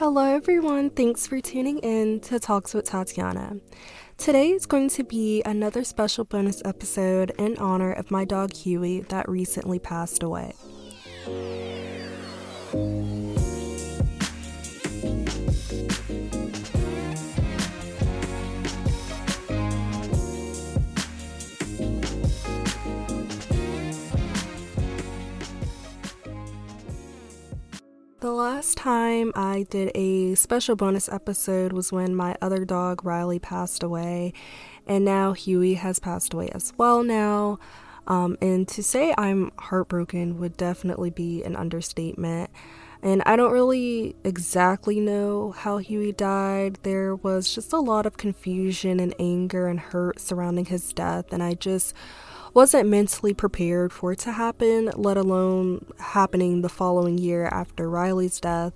Hello, everyone. Thanks for tuning in to Talks with Tatiana. Today is going to be another special bonus episode in honor of my dog Huey that recently passed away. Last time I did a special bonus episode was when my other dog Riley passed away, and now Huey has passed away as well now. Um, and to say I'm heartbroken would definitely be an understatement. And I don't really exactly know how Huey died. There was just a lot of confusion and anger and hurt surrounding his death, and I just wasn't mentally prepared for it to happen, let alone happening the following year after Riley's death.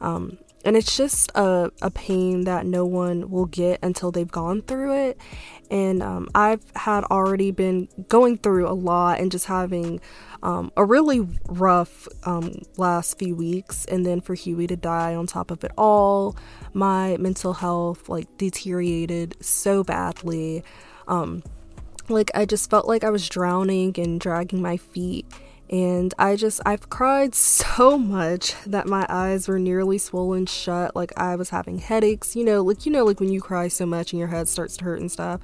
Um, and it's just a, a pain that no one will get until they've gone through it. And um, I've had already been going through a lot and just having um, a really rough um, last few weeks. And then for Huey to die on top of it all, my mental health like deteriorated so badly. Um, like I just felt like I was drowning and dragging my feet. And I just I've cried so much that my eyes were nearly swollen shut. Like I was having headaches you know like you know like when you cry so much and your head starts to hurt and stuff.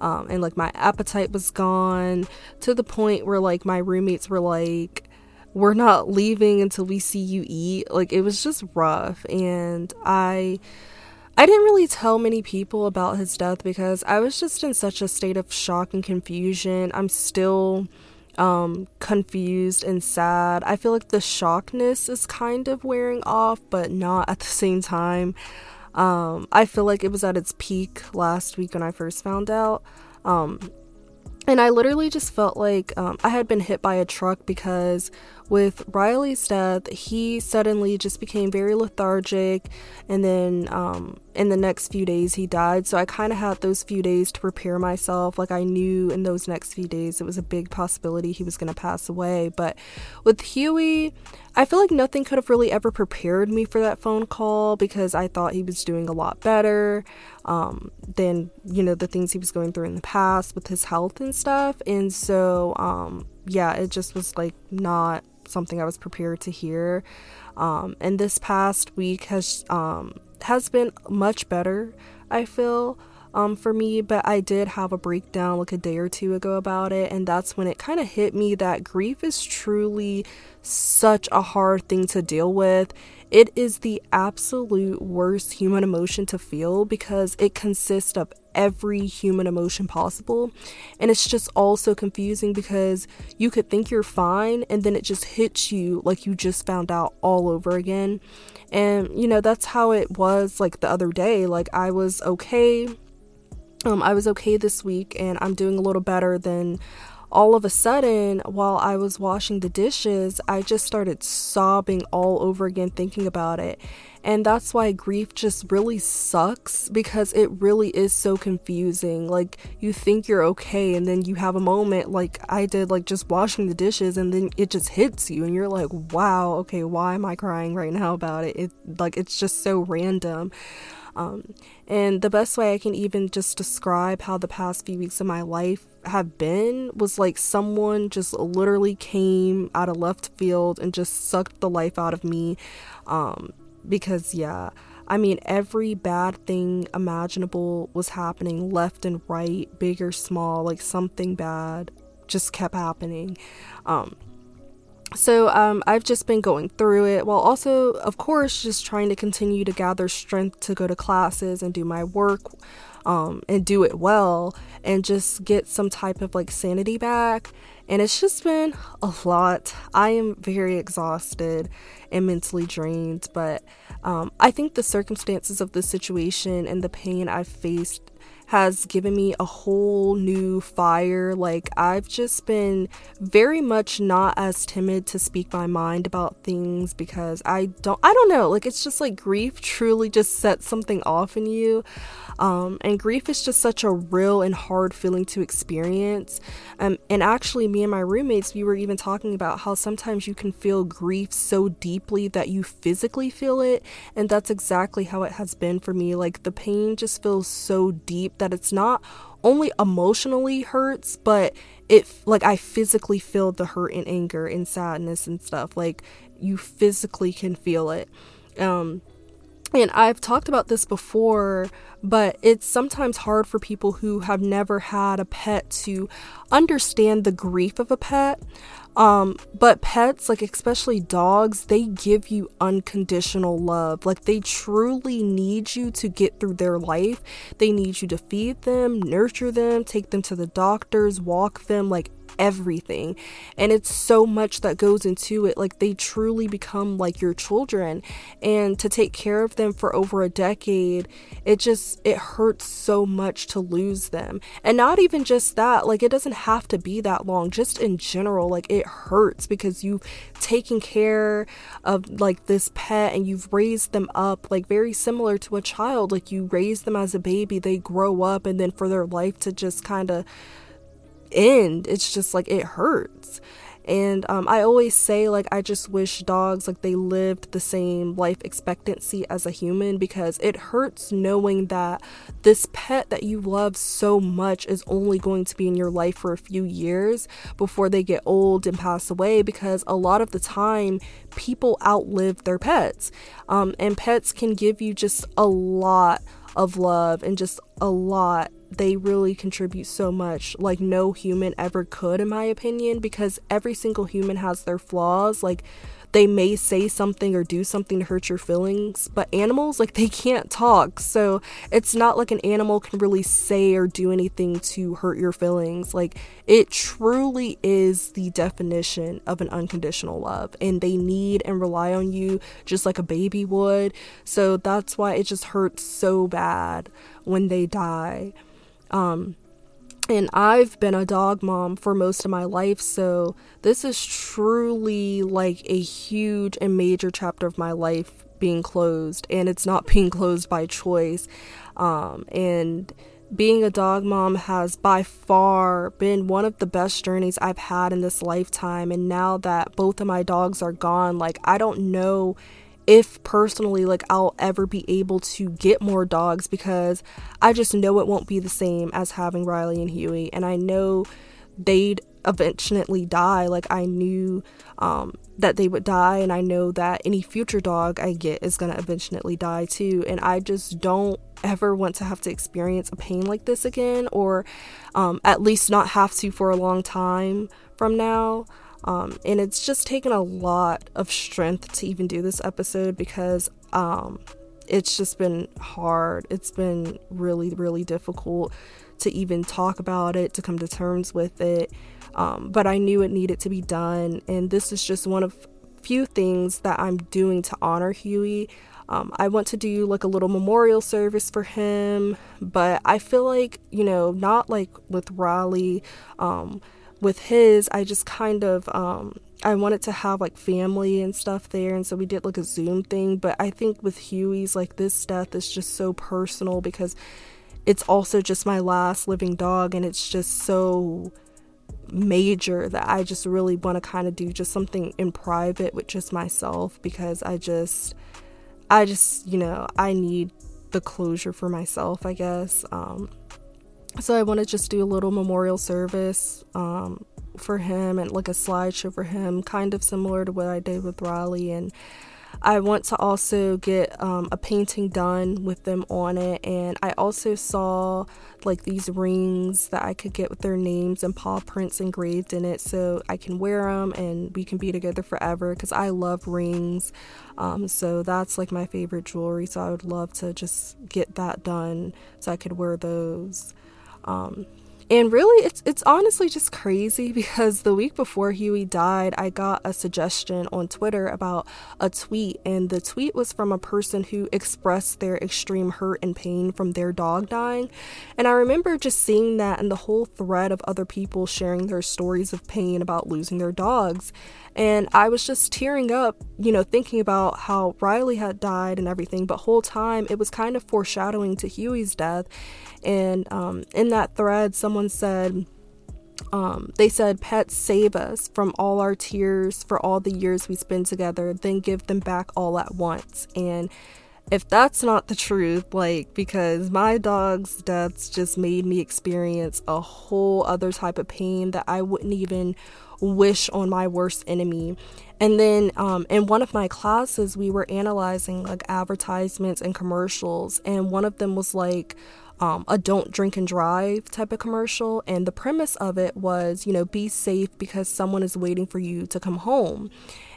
Um, and like my appetite was gone to the point where like my roommates were like we're not leaving until we see you eat. Like it was just rough. And I I didn't really tell many people about his death because I was just in such a state of shock and confusion. I'm still um, confused and sad. I feel like the shockness is kind of wearing off, but not at the same time. Um, I feel like it was at its peak last week when I first found out. Um, and I literally just felt like um, I had been hit by a truck because with Riley's death, he suddenly just became very lethargic, and then um, in the next few days, he died. So I kind of had those few days to prepare myself. Like I knew in those next few days, it was a big possibility he was going to pass away. But with Huey, I feel like nothing could have really ever prepared me for that phone call because I thought he was doing a lot better um, than, you know, the things he was going through in the past with his health and stuff. And so, um, yeah, it just was like not something I was prepared to hear. Um, and this past week has um, has been much better. I feel um, for me, but I did have a breakdown like a day or two ago about it, and that's when it kind of hit me that grief is truly such a hard thing to deal with. It is the absolute worst human emotion to feel because it consists of every human emotion possible. And it's just all so confusing because you could think you're fine and then it just hits you like you just found out all over again. And you know, that's how it was like the other day. Like I was okay. Um, I was okay this week and I'm doing a little better than all of a sudden, while I was washing the dishes, I just started sobbing all over again thinking about it. And that's why grief just really sucks because it really is so confusing. Like, you think you're okay, and then you have a moment like I did, like just washing the dishes, and then it just hits you, and you're like, wow, okay, why am I crying right now about it? It like it's just so random. Um, and the best way I can even just describe how the past few weeks of my life have been was like someone just literally came out of left field and just sucked the life out of me. Um, because, yeah, I mean, every bad thing imaginable was happening left and right, big or small, like something bad just kept happening. Um, so um, I've just been going through it while also, of course, just trying to continue to gather strength to go to classes and do my work um, and do it well and just get some type of like sanity back. And it's just been a lot. I am very exhausted and mentally drained, but um, I think the circumstances of the situation and the pain I've faced has given me a whole new fire. Like, I've just been very much not as timid to speak my mind about things because I don't, I don't know, like, it's just like grief truly just sets something off in you. Um, and grief is just such a real and hard feeling to experience. Um, and actually, me and my roommates, we were even talking about how sometimes you can feel grief so deeply that you physically feel it. And that's exactly how it has been for me. Like, the pain just feels so deep that it's not only emotionally hurts, but it like I physically feel the hurt and anger and sadness and stuff. Like you physically can feel it. Um and I've talked about this before, but it's sometimes hard for people who have never had a pet to understand the grief of a pet. Um, but pets, like especially dogs, they give you unconditional love. Like they truly need you to get through their life. They need you to feed them, nurture them, take them to the doctors, walk them, like everything. And it's so much that goes into it. Like they truly become like your children. And to take care of them for over a decade, it just it hurts so much to lose them. And not even just that, like it doesn't have to be that long. Just in general, like it hurts because you've taken care of like this pet and you've raised them up like very similar to a child. Like you raise them as a baby, they grow up and then for their life to just kind of end. It's just like it hurts. And um, I always say, like, I just wish dogs, like, they lived the same life expectancy as a human because it hurts knowing that this pet that you love so much is only going to be in your life for a few years before they get old and pass away because a lot of the time people outlive their pets. Um, and pets can give you just a lot of love and just a lot they really contribute so much. Like no human ever could in my opinion because every single human has their flaws. Like they may say something or do something to hurt your feelings but animals like they can't talk. So it's not like an animal can really say or do anything to hurt your feelings. Like it truly is the definition of an unconditional love and they need and rely on you just like a baby would. So that's why it just hurts so bad when they die um, and I've been a dog mom for most of my life, so this is truly like a huge and major chapter of my life being closed, and it's not being closed by choice. Um, and being a dog mom has by far been one of the best journeys I've had in this lifetime. And now that both of my dogs are gone, like, I don't know if personally like I'll ever be able to get more dogs because I just know it won't be the same as having Riley and Huey. And I know they'd eventually die. Like I knew um, that they would die. And I know that any future dog I get is going to eventually die too. And I just don't ever want to have to experience a pain like this again or um, at least not have to for a long time from now um, and it's just taken a lot of strength to even do this episode because um, it's just been hard. It's been really, really difficult to even talk about it, to come to terms with it. Um, but I knew it needed to be done. And this is just one of few things that I'm doing to honor Huey. Um, I want to do like a little memorial service for him, but I feel like, you know, not like with Riley. Um, with his, I just kind of um, I wanted to have like family and stuff there, and so we did like a Zoom thing. But I think with Huey's, like this death is just so personal because it's also just my last living dog, and it's just so major that I just really want to kind of do just something in private with just myself because I just I just, you know, I need the closure for myself, I guess. Um, so I want to just do a little memorial service um, for him and like a slideshow for him, kind of similar to what I did with Riley. And I want to also get um, a painting done with them on it. And I also saw like these rings that I could get with their names and paw prints engraved in it so I can wear them and we can be together forever because I love rings. Um, so that's like my favorite jewelry. So I would love to just get that done so I could wear those. Um, and really, it's it's honestly just crazy because the week before Huey died, I got a suggestion on Twitter about a tweet, and the tweet was from a person who expressed their extreme hurt and pain from their dog dying. And I remember just seeing that and the whole thread of other people sharing their stories of pain about losing their dogs. And I was just tearing up, you know, thinking about how Riley had died and everything, but whole time it was kind of foreshadowing to Huey's death. And um, in that thread, someone said, um, they said, Pets save us from all our tears for all the years we spend together, then give them back all at once. And if that's not the truth, like, because my dog's deaths just made me experience a whole other type of pain that I wouldn't even wish on my worst enemy. And then um, in one of my classes, we were analyzing like advertisements and commercials, and one of them was like, um, a don't drink and drive type of commercial. And the premise of it was, you know, be safe because someone is waiting for you to come home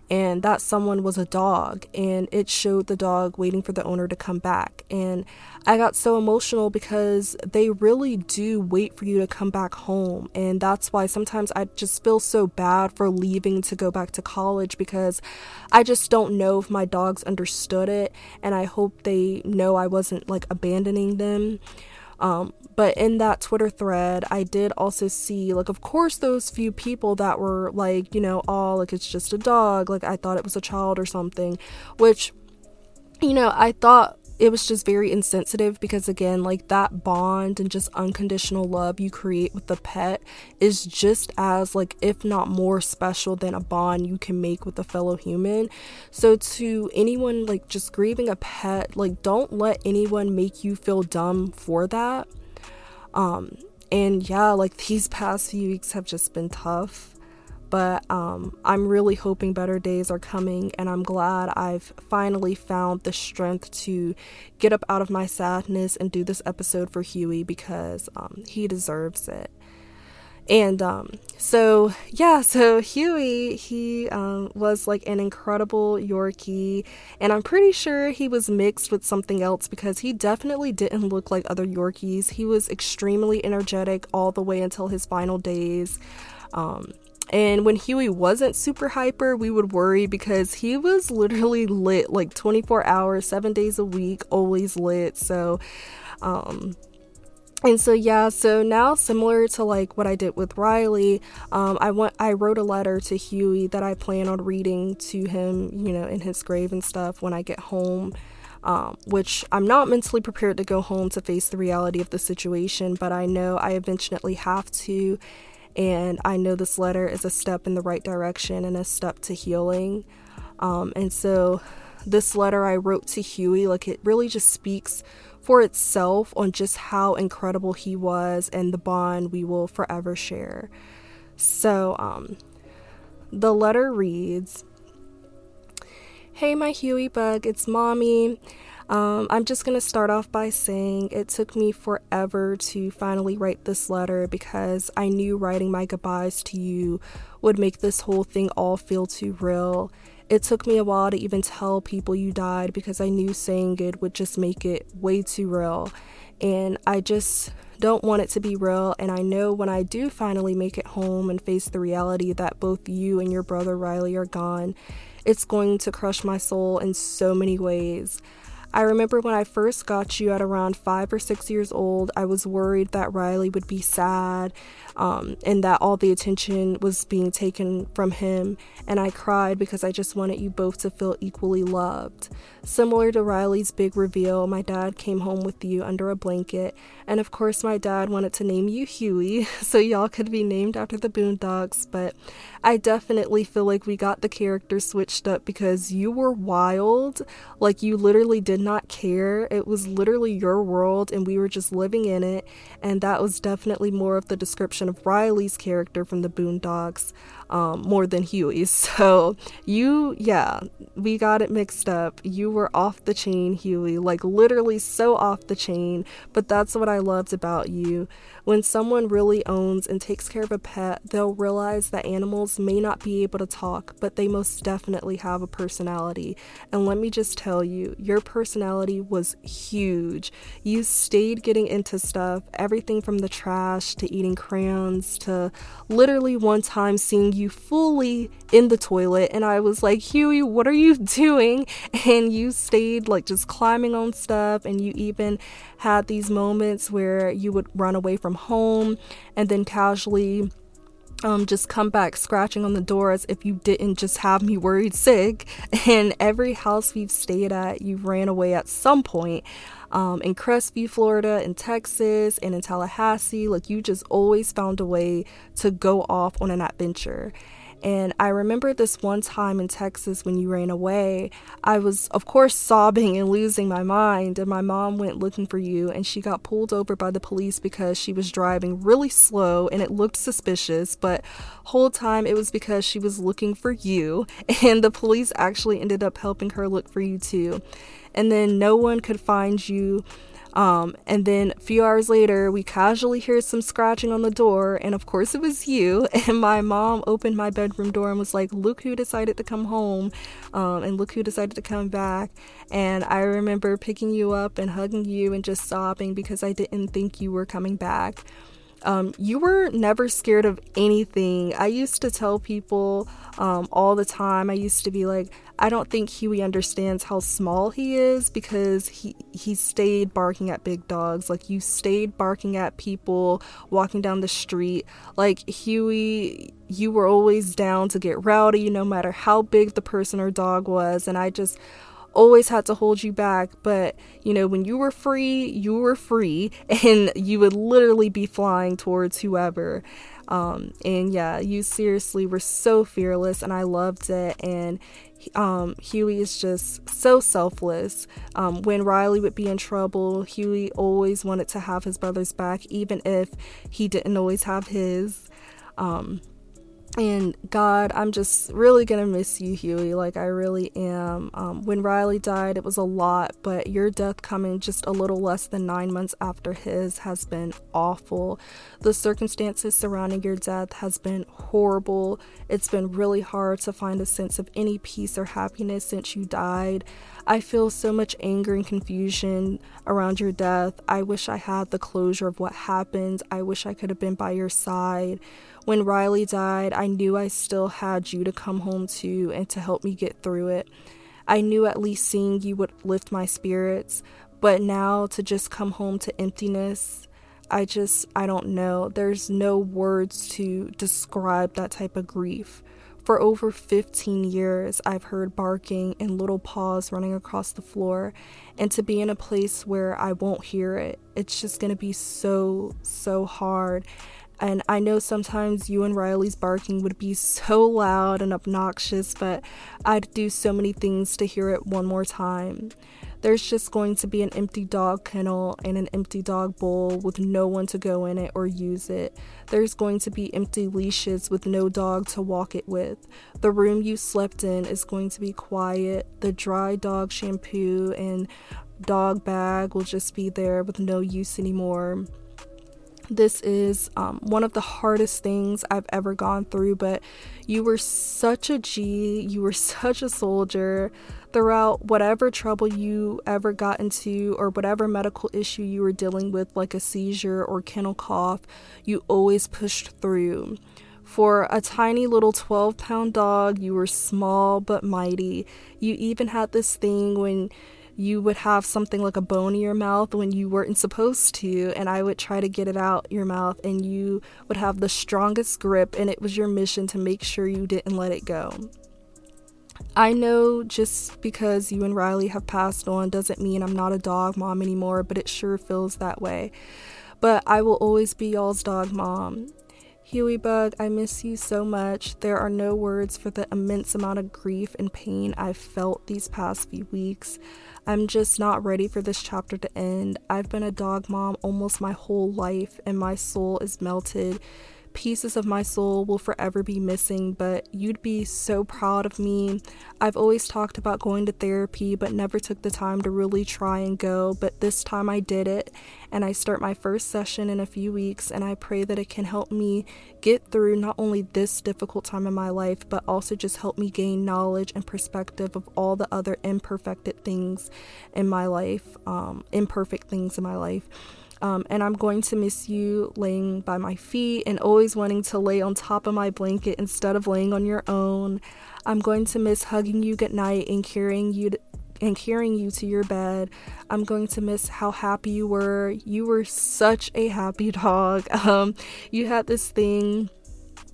and that someone was a dog and it showed the dog waiting for the owner to come back. And i got so emotional because they really do wait for you to come back home. And that's why sometimes i just feel so bad for leaving to go back to college because i just don't know if my dogs understood it and i hope they know i wasn't like abandoning them. Um, but in that Twitter thread, I did also see, like, of course, those few people that were like, you know, oh, like it's just a dog, like I thought it was a child or something, which, you know, I thought it was just very insensitive because again like that bond and just unconditional love you create with the pet is just as like if not more special than a bond you can make with a fellow human. So to anyone like just grieving a pet like don't let anyone make you feel dumb for that um and yeah like these past few weeks have just been tough but um, I'm really hoping better days are coming, and I'm glad I've finally found the strength to get up out of my sadness and do this episode for Huey because um, he deserves it. And um, so, yeah, so Huey, he um, was like an incredible Yorkie, and I'm pretty sure he was mixed with something else because he definitely didn't look like other Yorkies. He was extremely energetic all the way until his final days. Um, and when Huey wasn't super hyper, we would worry because he was literally lit like 24 hours, seven days a week, always lit. So, um, and so yeah so now similar to like what i did with riley um, i want i wrote a letter to huey that i plan on reading to him you know in his grave and stuff when i get home um, which i'm not mentally prepared to go home to face the reality of the situation but i know i eventually have to and I know this letter is a step in the right direction and a step to healing. Um, and so, this letter I wrote to Huey, like it really just speaks for itself on just how incredible he was and the bond we will forever share. So, um, the letter reads Hey, my Huey bug, it's mommy. Um, I'm just going to start off by saying it took me forever to finally write this letter because I knew writing my goodbyes to you would make this whole thing all feel too real. It took me a while to even tell people you died because I knew saying it would just make it way too real. And I just don't want it to be real. And I know when I do finally make it home and face the reality that both you and your brother Riley are gone, it's going to crush my soul in so many ways. I remember when I first got you at around five or six years old, I was worried that Riley would be sad um, and that all the attention was being taken from him. And I cried because I just wanted you both to feel equally loved. Similar to Riley's big reveal, my dad came home with you under a blanket. And of course, my dad wanted to name you Huey so y'all could be named after the Boondocks. But I definitely feel like we got the characters switched up because you were wild. Like, you literally did not care. It was literally your world, and we were just living in it. And that was definitely more of the description of Riley's character from the Boondocks. Um, more than Huey. So you, yeah, we got it mixed up. You were off the chain, Huey, like literally so off the chain. But that's what I loved about you. When someone really owns and takes care of a pet, they'll realize that animals may not be able to talk, but they most definitely have a personality. And let me just tell you, your personality was huge. You stayed getting into stuff, everything from the trash to eating crayons to literally one time seeing you fully in the toilet. And I was like, Huey, what are you doing? And you stayed like just climbing on stuff, and you even had these moments where you would run away from home and then casually um, just come back scratching on the door as if you didn't just have me worried sick. And every house we've stayed at, you ran away at some point. Um, in Crestview, Florida, in Texas, and in Tallahassee, like you just always found a way to go off on an adventure. And I remember this one time in Texas when you ran away, I was, of course, sobbing and losing my mind. And my mom went looking for you, and she got pulled over by the police because she was driving really slow and it looked suspicious. But whole time it was because she was looking for you, and the police actually ended up helping her look for you too. And then no one could find you um, and then a few hours later, we casually hear some scratching on the door, and of course it was you. And my mom opened my bedroom door and was like, "Look who decided to come home, um, and look who decided to come back." And I remember picking you up and hugging you and just sobbing because I didn't think you were coming back. Um, you were never scared of anything. I used to tell people um, all the time. I used to be like, I don't think Huey understands how small he is because he he stayed barking at big dogs. Like you stayed barking at people walking down the street. Like Huey, you were always down to get rowdy no matter how big the person or dog was, and I just always had to hold you back. But, you know, when you were free, you were free, and you would literally be flying towards whoever. Um, and yeah, you seriously were so fearless, and I loved it. And um, Huey is just so selfless. Um, when Riley would be in trouble, Huey always wanted to have his brother's back, even if he didn't always have his. Um, and God, I'm just really gonna miss you, Huey. Like, I really am. Um, when Riley died, it was a lot, but your death coming just a little less than nine months after his has been awful. The circumstances surrounding your death has been horrible. It's been really hard to find a sense of any peace or happiness since you died. I feel so much anger and confusion around your death. I wish I had the closure of what happened. I wish I could have been by your side. When Riley died, I knew I still had you to come home to and to help me get through it. I knew at least seeing you would lift my spirits, but now to just come home to emptiness, I just, I don't know. There's no words to describe that type of grief. For over 15 years, I've heard barking and little paws running across the floor, and to be in a place where I won't hear it, it's just gonna be so, so hard. And I know sometimes you and Riley's barking would be so loud and obnoxious, but I'd do so many things to hear it one more time. There's just going to be an empty dog kennel and an empty dog bowl with no one to go in it or use it. There's going to be empty leashes with no dog to walk it with. The room you slept in is going to be quiet. The dry dog shampoo and dog bag will just be there with no use anymore. This is um, one of the hardest things I've ever gone through, but you were such a G, you were such a soldier throughout whatever trouble you ever got into or whatever medical issue you were dealing with, like a seizure or kennel cough, you always pushed through. For a tiny little 12 pound dog, you were small but mighty. You even had this thing when you would have something like a bone in your mouth when you weren't supposed to, and I would try to get it out your mouth, and you would have the strongest grip, and it was your mission to make sure you didn't let it go. I know just because you and Riley have passed on doesn't mean I'm not a dog mom anymore, but it sure feels that way. But I will always be y'all's dog mom. Huey Bug, I miss you so much. There are no words for the immense amount of grief and pain I've felt these past few weeks. I'm just not ready for this chapter to end. I've been a dog mom almost my whole life, and my soul is melted pieces of my soul will forever be missing, but you'd be so proud of me. I've always talked about going to therapy, but never took the time to really try and go. But this time I did it, and I start my first session in a few weeks, and I pray that it can help me get through not only this difficult time in my life, but also just help me gain knowledge and perspective of all the other imperfected things in my life, um, imperfect things in my life. Um, and I'm going to miss you laying by my feet and always wanting to lay on top of my blanket instead of laying on your own. I'm going to miss hugging you goodnight and carrying you to, and carrying you to your bed. I'm going to miss how happy you were. You were such a happy dog. Um, you had this thing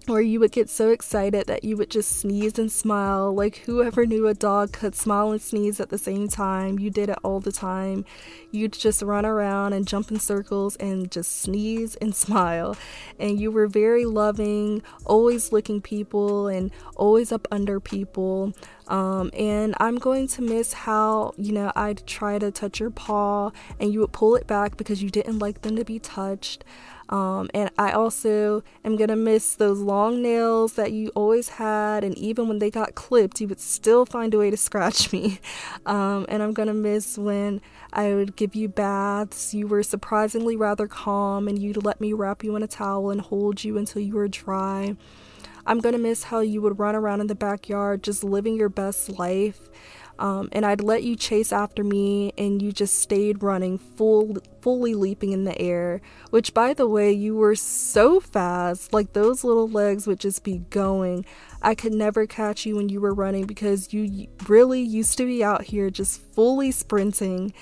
or you would get so excited that you would just sneeze and smile. Like, whoever knew a dog could smile and sneeze at the same time? You did it all the time. You'd just run around and jump in circles and just sneeze and smile. And you were very loving, always licking people and always up under people. Um, and I'm going to miss how, you know, I'd try to touch your paw and you would pull it back because you didn't like them to be touched. Um, and I also am gonna miss those long nails that you always had, and even when they got clipped, you would still find a way to scratch me. Um, and I'm gonna miss when I would give you baths. You were surprisingly rather calm, and you'd let me wrap you in a towel and hold you until you were dry. I'm gonna miss how you would run around in the backyard just living your best life. Um, and I'd let you chase after me, and you just stayed running, full, fully leaping in the air. Which, by the way, you were so fast, like those little legs would just be going. I could never catch you when you were running because you really used to be out here just fully sprinting.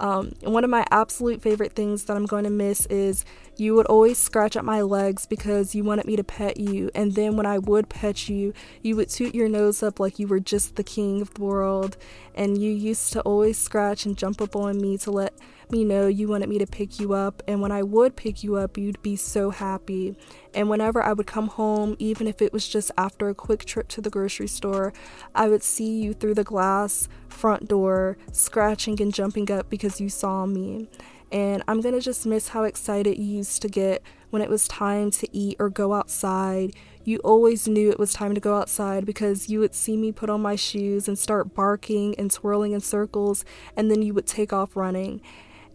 Um, one of my absolute favorite things that I'm going to miss is you would always scratch at my legs because you wanted me to pet you. And then when I would pet you, you would toot your nose up like you were just the king of the world. And you used to always scratch and jump up on me to let me know you wanted me to pick you up. And when I would pick you up, you'd be so happy. And whenever I would come home, even if it was just after a quick trip to the grocery store, I would see you through the glass front door, scratching and jumping up because you saw me. And I'm gonna just miss how excited you used to get when it was time to eat or go outside. You always knew it was time to go outside because you would see me put on my shoes and start barking and twirling in circles, and then you would take off running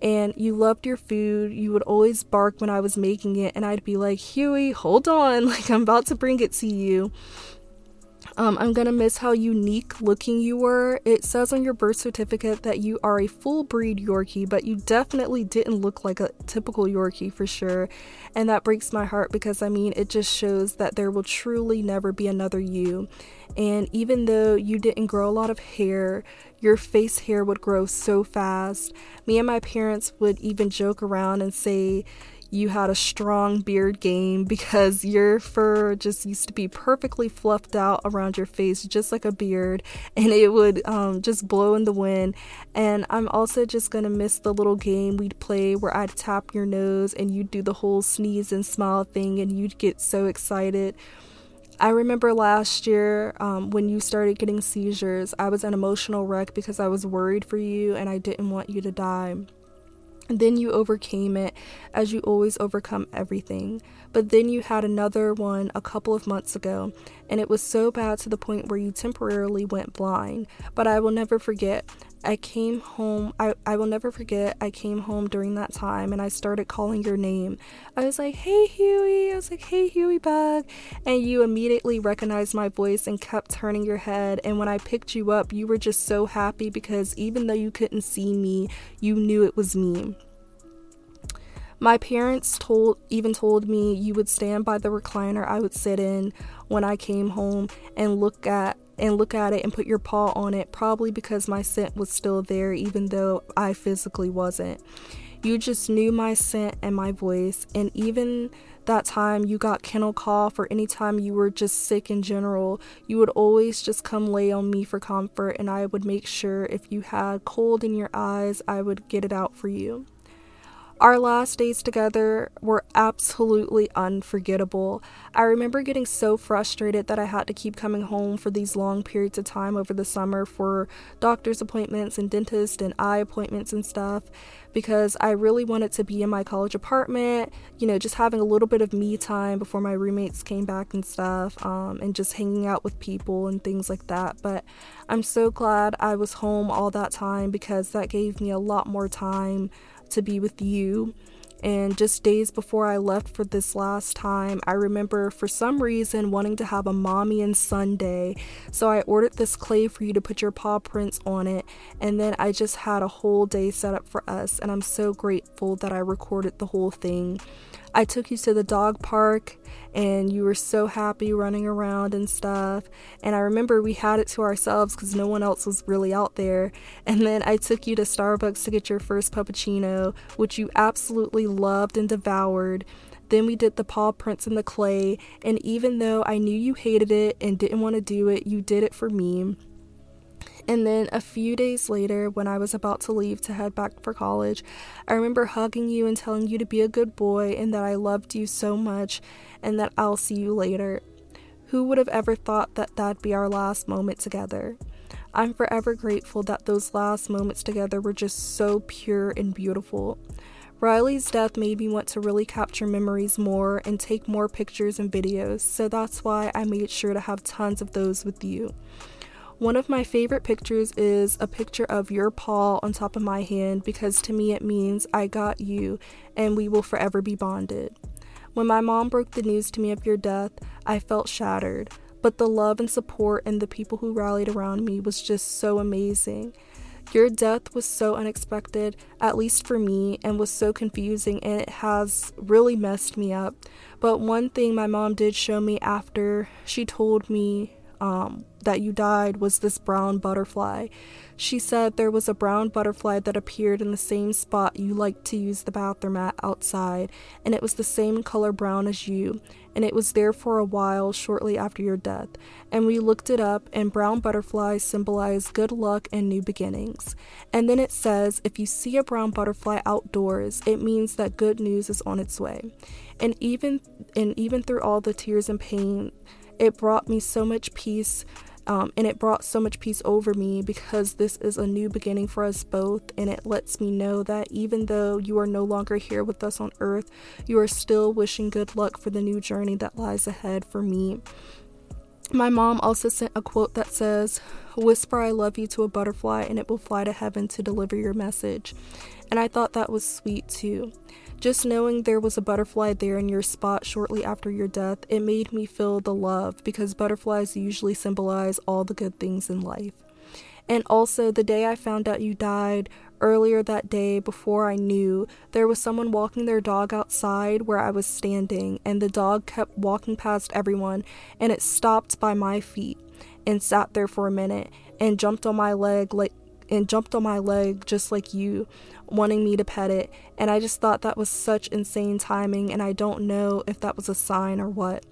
and you loved your food. You would always bark when I was making it, and I'd be like, Huey, hold on, like I'm about to bring it to you. Um, I'm gonna miss how unique looking you were. It says on your birth certificate that you are a full breed Yorkie, but you definitely didn't look like a typical Yorkie for sure. And that breaks my heart because I mean, it just shows that there will truly never be another you. And even though you didn't grow a lot of hair, your face hair would grow so fast. Me and my parents would even joke around and say, you had a strong beard game because your fur just used to be perfectly fluffed out around your face, just like a beard, and it would um, just blow in the wind. And I'm also just gonna miss the little game we'd play where I'd tap your nose and you'd do the whole sneeze and smile thing, and you'd get so excited. I remember last year um, when you started getting seizures, I was an emotional wreck because I was worried for you and I didn't want you to die. And then you overcame it as you always overcome everything. But then you had another one a couple of months ago, and it was so bad to the point where you temporarily went blind. But I will never forget. I came home, I, I will never forget. I came home during that time and I started calling your name. I was like, hey, Huey. I was like, hey, Huey Bug. And you immediately recognized my voice and kept turning your head. And when I picked you up, you were just so happy because even though you couldn't see me, you knew it was me. My parents told even told me you would stand by the recliner I would sit in when I came home and look at and look at it and put your paw on it probably because my scent was still there even though I physically wasn't. You just knew my scent and my voice and even that time you got kennel cough or anytime you were just sick in general, you would always just come lay on me for comfort and I would make sure if you had cold in your eyes, I would get it out for you. Our last days together were absolutely unforgettable. I remember getting so frustrated that I had to keep coming home for these long periods of time over the summer for doctor's appointments and dentist and eye appointments and stuff because I really wanted to be in my college apartment, you know, just having a little bit of me time before my roommates came back and stuff, um, and just hanging out with people and things like that. But I'm so glad I was home all that time because that gave me a lot more time to be with you. And just days before I left for this last time, I remember for some reason wanting to have a mommy and son day. So I ordered this clay for you to put your paw prints on it. And then I just had a whole day set up for us. And I'm so grateful that I recorded the whole thing. I took you to the dog park and you were so happy running around and stuff. And I remember we had it to ourselves because no one else was really out there. And then I took you to Starbucks to get your first puppuccino, which you absolutely loved and devoured. Then we did the paw prints in the clay, and even though I knew you hated it and didn't want to do it, you did it for me. And then a few days later, when I was about to leave to head back for college, I remember hugging you and telling you to be a good boy and that I loved you so much and that I'll see you later. Who would have ever thought that that'd be our last moment together? I'm forever grateful that those last moments together were just so pure and beautiful. Riley's death made me want to really capture memories more and take more pictures and videos, so that's why I made sure to have tons of those with you. One of my favorite pictures is a picture of your paw on top of my hand because to me it means I got you and we will forever be bonded. When my mom broke the news to me of your death, I felt shattered, but the love and support and the people who rallied around me was just so amazing. Your death was so unexpected, at least for me, and was so confusing, and it has really messed me up. But one thing my mom did show me after she told me um, that you died was this brown butterfly. She said there was a brown butterfly that appeared in the same spot you liked to use the bathroom at outside, and it was the same color brown as you, and it was there for a while shortly after your death. And we looked it up, and brown butterflies symbolize good luck and new beginnings. And then it says if you see a brown butterfly outdoors, it means that good news is on its way. And even and even through all the tears and pain it brought me so much peace um, and it brought so much peace over me because this is a new beginning for us both, and it lets me know that even though you are no longer here with us on earth, you are still wishing good luck for the new journey that lies ahead for me. My mom also sent a quote that says, Whisper I love you to a butterfly, and it will fly to heaven to deliver your message. And I thought that was sweet too. Just knowing there was a butterfly there in your spot shortly after your death, it made me feel the love because butterflies usually symbolize all the good things in life. And also, the day I found out you died, earlier that day, before I knew, there was someone walking their dog outside where I was standing, and the dog kept walking past everyone, and it stopped by my feet and sat there for a minute and jumped on my leg like and jumped on my leg just like you wanting me to pet it, and I just thought that was such insane timing, and I don't know if that was a sign or what.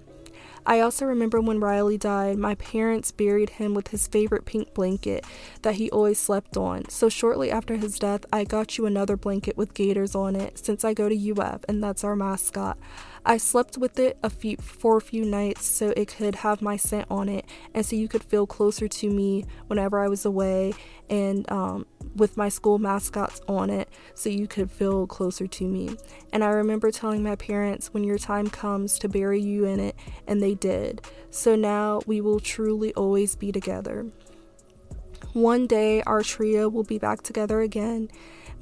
I also remember when Riley died, my parents buried him with his favorite pink blanket that he always slept on. So shortly after his death, I got you another blanket with gators on it since I go to UF and that's our mascot. I slept with it a few for a few nights so it could have my scent on it and so you could feel closer to me whenever I was away and um, with my school mascots on it so you could feel closer to me. And I remember telling my parents when your time comes to bury you in it and they did. So now we will truly always be together. One day our trio will be back together again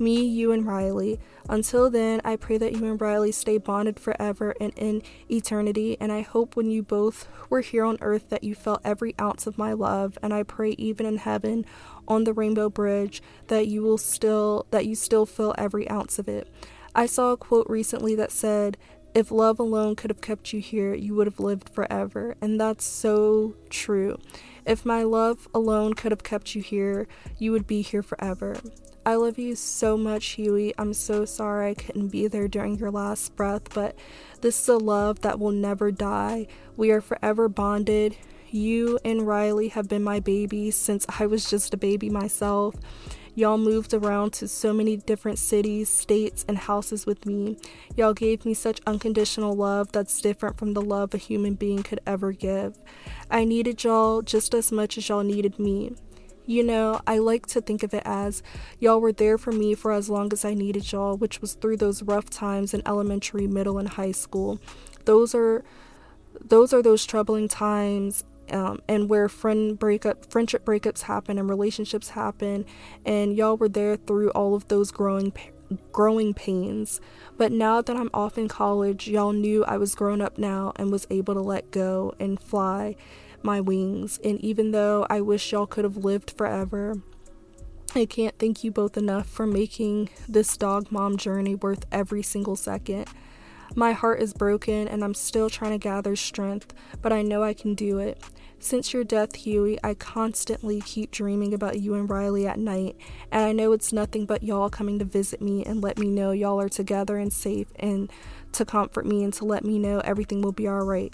me, you, and Riley. Until then, I pray that you and Riley stay bonded forever and in eternity. And I hope when you both were here on earth that you felt every ounce of my love. And I pray even in heaven on the rainbow bridge that you will still that you still feel every ounce of it. I saw a quote recently that said, if love alone could have kept you here, you would have lived forever. And that's so true. If my love alone could have kept you here, you would be here forever. I love you so much, Huey. I'm so sorry I couldn't be there during your last breath, but this is a love that will never die. We are forever bonded. You and Riley have been my babies since I was just a baby myself. Y'all moved around to so many different cities, states, and houses with me. Y'all gave me such unconditional love that's different from the love a human being could ever give. I needed y'all just as much as y'all needed me. You know, I like to think of it as y'all were there for me for as long as I needed y'all, which was through those rough times in elementary, middle, and high school. Those are those are those troubling times um, and where friend breakup friendship breakups happen and relationships happen and y'all were there through all of those growing growing pains but now that i'm off in college y'all knew i was grown up now and was able to let go and fly my wings and even though i wish y'all could have lived forever I can't thank you both enough for making this dog mom journey worth every single second. My heart is broken and I'm still trying to gather strength, but I know I can do it. Since your death, Huey, I constantly keep dreaming about you and Riley at night, and I know it's nothing but y'all coming to visit me and let me know y'all are together and safe, and to comfort me and to let me know everything will be alright.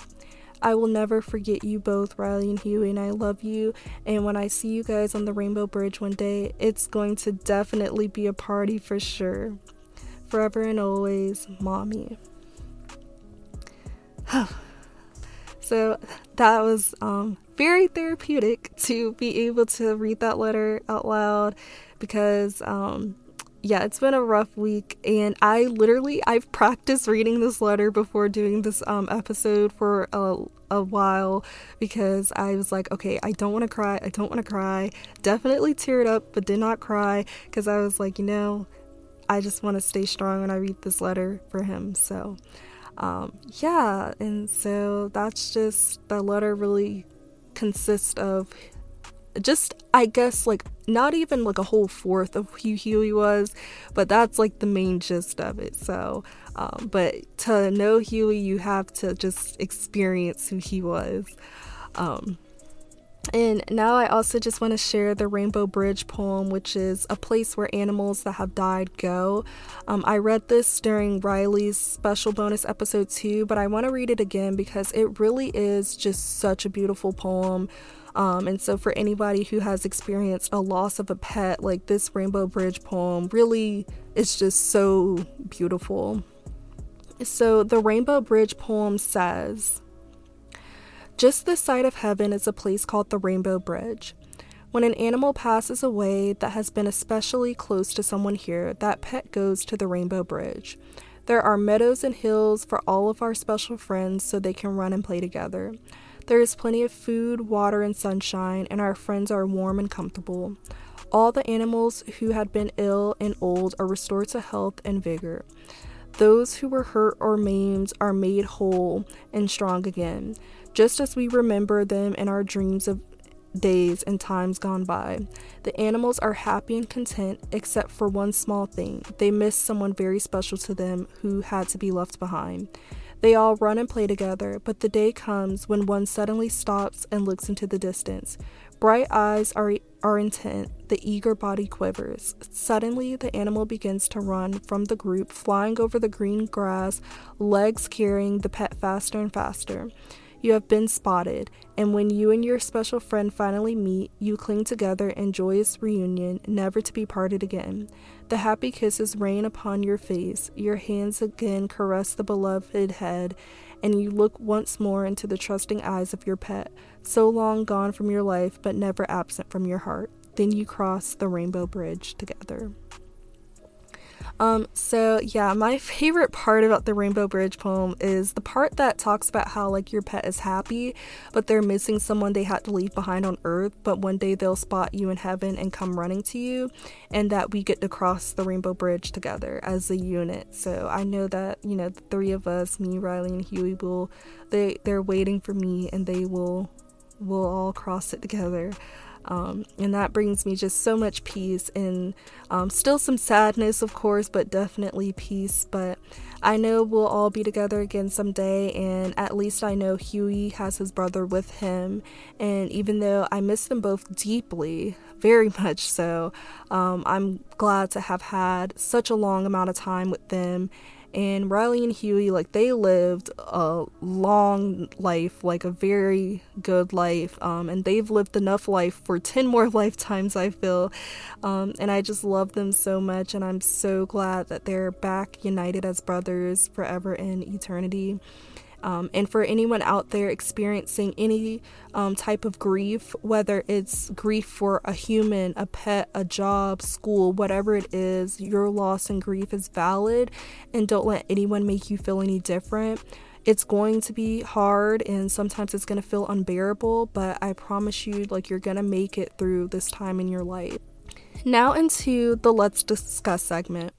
I will never forget you both, Riley and Huey, and I love you. And when I see you guys on the Rainbow Bridge one day, it's going to definitely be a party for sure. Forever and always, Mommy. so that was um, very therapeutic to be able to read that letter out loud because um, yeah it's been a rough week and i literally i've practiced reading this letter before doing this um, episode for a, a while because i was like okay i don't want to cry i don't want to cry. Definitely teared up but did not cry because i was like you know i just want to stay strong when i read this letter for him. So um, yeah, and so that's just the letter really consists of just I guess like not even like a whole fourth of who Huey was, but that's like the main gist of it. So, um, but to know Huey, you have to just experience who he was. Um, and now I also just want to share the Rainbow Bridge poem, which is a place where animals that have died go. Um, I read this during Riley's special bonus episode too, but I want to read it again because it really is just such a beautiful poem. Um, and so, for anybody who has experienced a loss of a pet, like this Rainbow Bridge poem really is just so beautiful. So, the Rainbow Bridge poem says, just this side of heaven is a place called the Rainbow Bridge. When an animal passes away that has been especially close to someone here, that pet goes to the Rainbow Bridge. There are meadows and hills for all of our special friends so they can run and play together. There is plenty of food, water, and sunshine, and our friends are warm and comfortable. All the animals who had been ill and old are restored to health and vigor. Those who were hurt or maimed are made whole and strong again just as we remember them in our dreams of days and times gone by. The animals are happy and content, except for one small thing they miss someone very special to them who had to be left behind. They all run and play together, but the day comes when one suddenly stops and looks into the distance. Bright eyes are, are intent, the eager body quivers. Suddenly, the animal begins to run from the group, flying over the green grass, legs carrying the pet faster and faster. You have been spotted, and when you and your special friend finally meet, you cling together in joyous reunion, never to be parted again. The happy kisses rain upon your face, your hands again caress the beloved head, and you look once more into the trusting eyes of your pet, so long gone from your life but never absent from your heart. Then you cross the rainbow bridge together. Um, so yeah, my favorite part about the Rainbow Bridge poem is the part that talks about how like your pet is happy, but they're missing someone they had to leave behind on Earth, but one day they'll spot you in heaven and come running to you, and that we get to cross the Rainbow Bridge together as a unit. So I know that you know the three of us, me, Riley, and Huey, will they they're waiting for me, and they will will all cross it together. Um, and that brings me just so much peace and um, still some sadness, of course, but definitely peace. But I know we'll all be together again someday, and at least I know Huey has his brother with him. And even though I miss them both deeply, very much so, um, I'm glad to have had such a long amount of time with them And Riley and Huey, like, they lived a long life, like a very good life. Um, and they've lived enough life for 10 more lifetimes, I feel. Um, and I just love them so much. And I'm so glad that they're back united as brothers forever in eternity. Um, and for anyone out there experiencing any um, type of grief, whether it's grief for a human, a pet, a job, school, whatever it is, your loss and grief is valid. And don't let anyone make you feel any different. It's going to be hard and sometimes it's going to feel unbearable, but I promise you, like, you're going to make it through this time in your life. Now, into the Let's Discuss segment.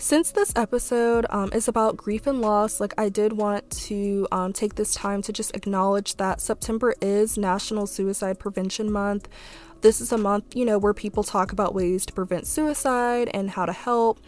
Since this episode um, is about grief and loss, like I did want to um, take this time to just acknowledge that September is National Suicide Prevention Month. This is a month, you know, where people talk about ways to prevent suicide and how to help.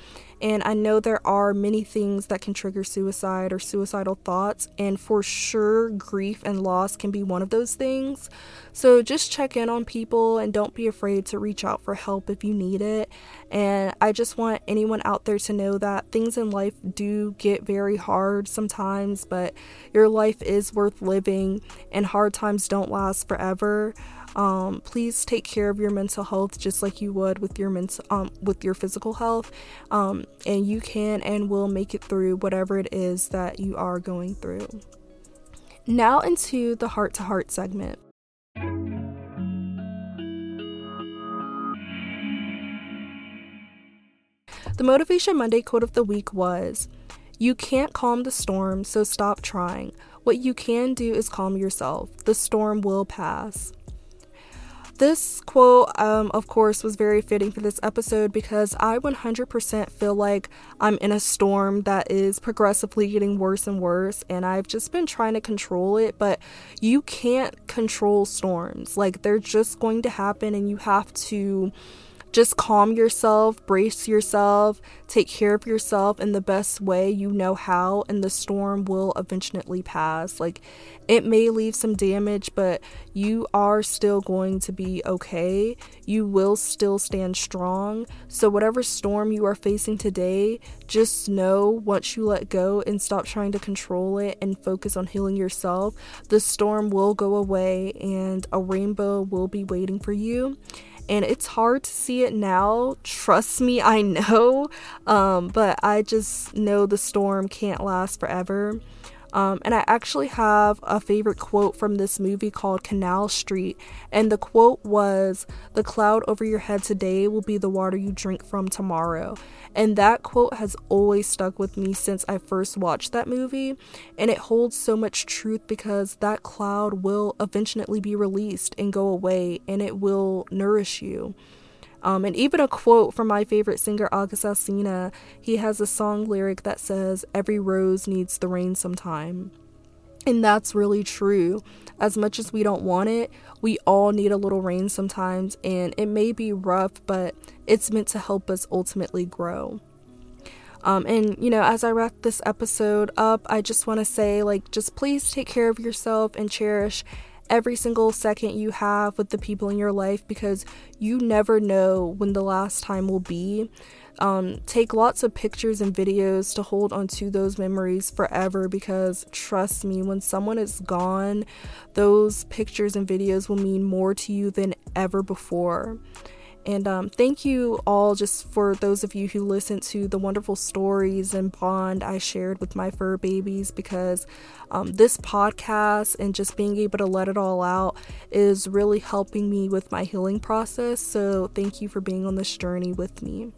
And I know there are many things that can trigger suicide or suicidal thoughts, and for sure, grief and loss can be one of those things. So just check in on people and don't be afraid to reach out for help if you need it. And I just want anyone out there to know that things in life do get very hard sometimes, but your life is worth living, and hard times don't last forever. Um, please take care of your mental health just like you would with your mental um, with your physical health, um, and you can and will make it through whatever it is that you are going through. Now into the heart to heart segment. The Motivation Monday quote of the week was You can't calm the storm, so stop trying. What you can do is calm yourself. The storm will pass. This quote, um, of course, was very fitting for this episode because I 100% feel like I'm in a storm that is progressively getting worse and worse, and I've just been trying to control it, but you can't control storms. Like, they're just going to happen, and you have to just calm yourself, brace yourself, take care of yourself in the best way you know how, and the storm will eventually pass. Like, it may leave some damage, but you are still going to be okay. You will still stand strong. So, whatever storm you are facing today, just know once you let go and stop trying to control it and focus on healing yourself, the storm will go away and a rainbow will be waiting for you and it's hard to see it now. Trust me, I know. Um, but I just know the storm can't last forever. Um, and I actually have a favorite quote from this movie called Canal Street. And the quote was The cloud over your head today will be the water you drink from tomorrow. And that quote has always stuck with me since I first watched that movie. And it holds so much truth because that cloud will eventually be released and go away, and it will nourish you. Um, and even a quote from my favorite singer, August Alsina, he has a song lyric that says, Every rose needs the rain sometime. And that's really true. As much as we don't want it, we all need a little rain sometimes, and it may be rough, but it's meant to help us ultimately grow. Um, and you know, as I wrap this episode up, I just want to say, like, just please take care of yourself and cherish every single second you have with the people in your life because you never know when the last time will be. Um, take lots of pictures and videos to hold onto those memories forever because trust me, when someone is gone, those pictures and videos will mean more to you than ever before. And um, thank you all just for those of you who listened to the wonderful stories and bond I shared with my fur babies because um, this podcast and just being able to let it all out is really helping me with my healing process. So thank you for being on this journey with me.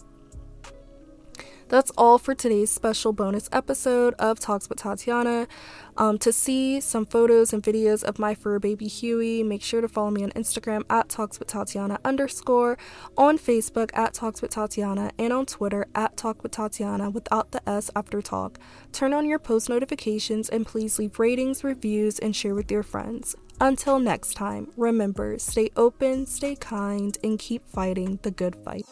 That's all for today's special bonus episode of Talks with Tatiana. Um, to see some photos and videos of my fur baby Huey, make sure to follow me on Instagram at Talks with Tatiana underscore, on Facebook at Talks with Tatiana, and on Twitter at Talk with Tatiana without the S after talk. Turn on your post notifications and please leave ratings, reviews, and share with your friends. Until next time, remember stay open, stay kind, and keep fighting the good fight.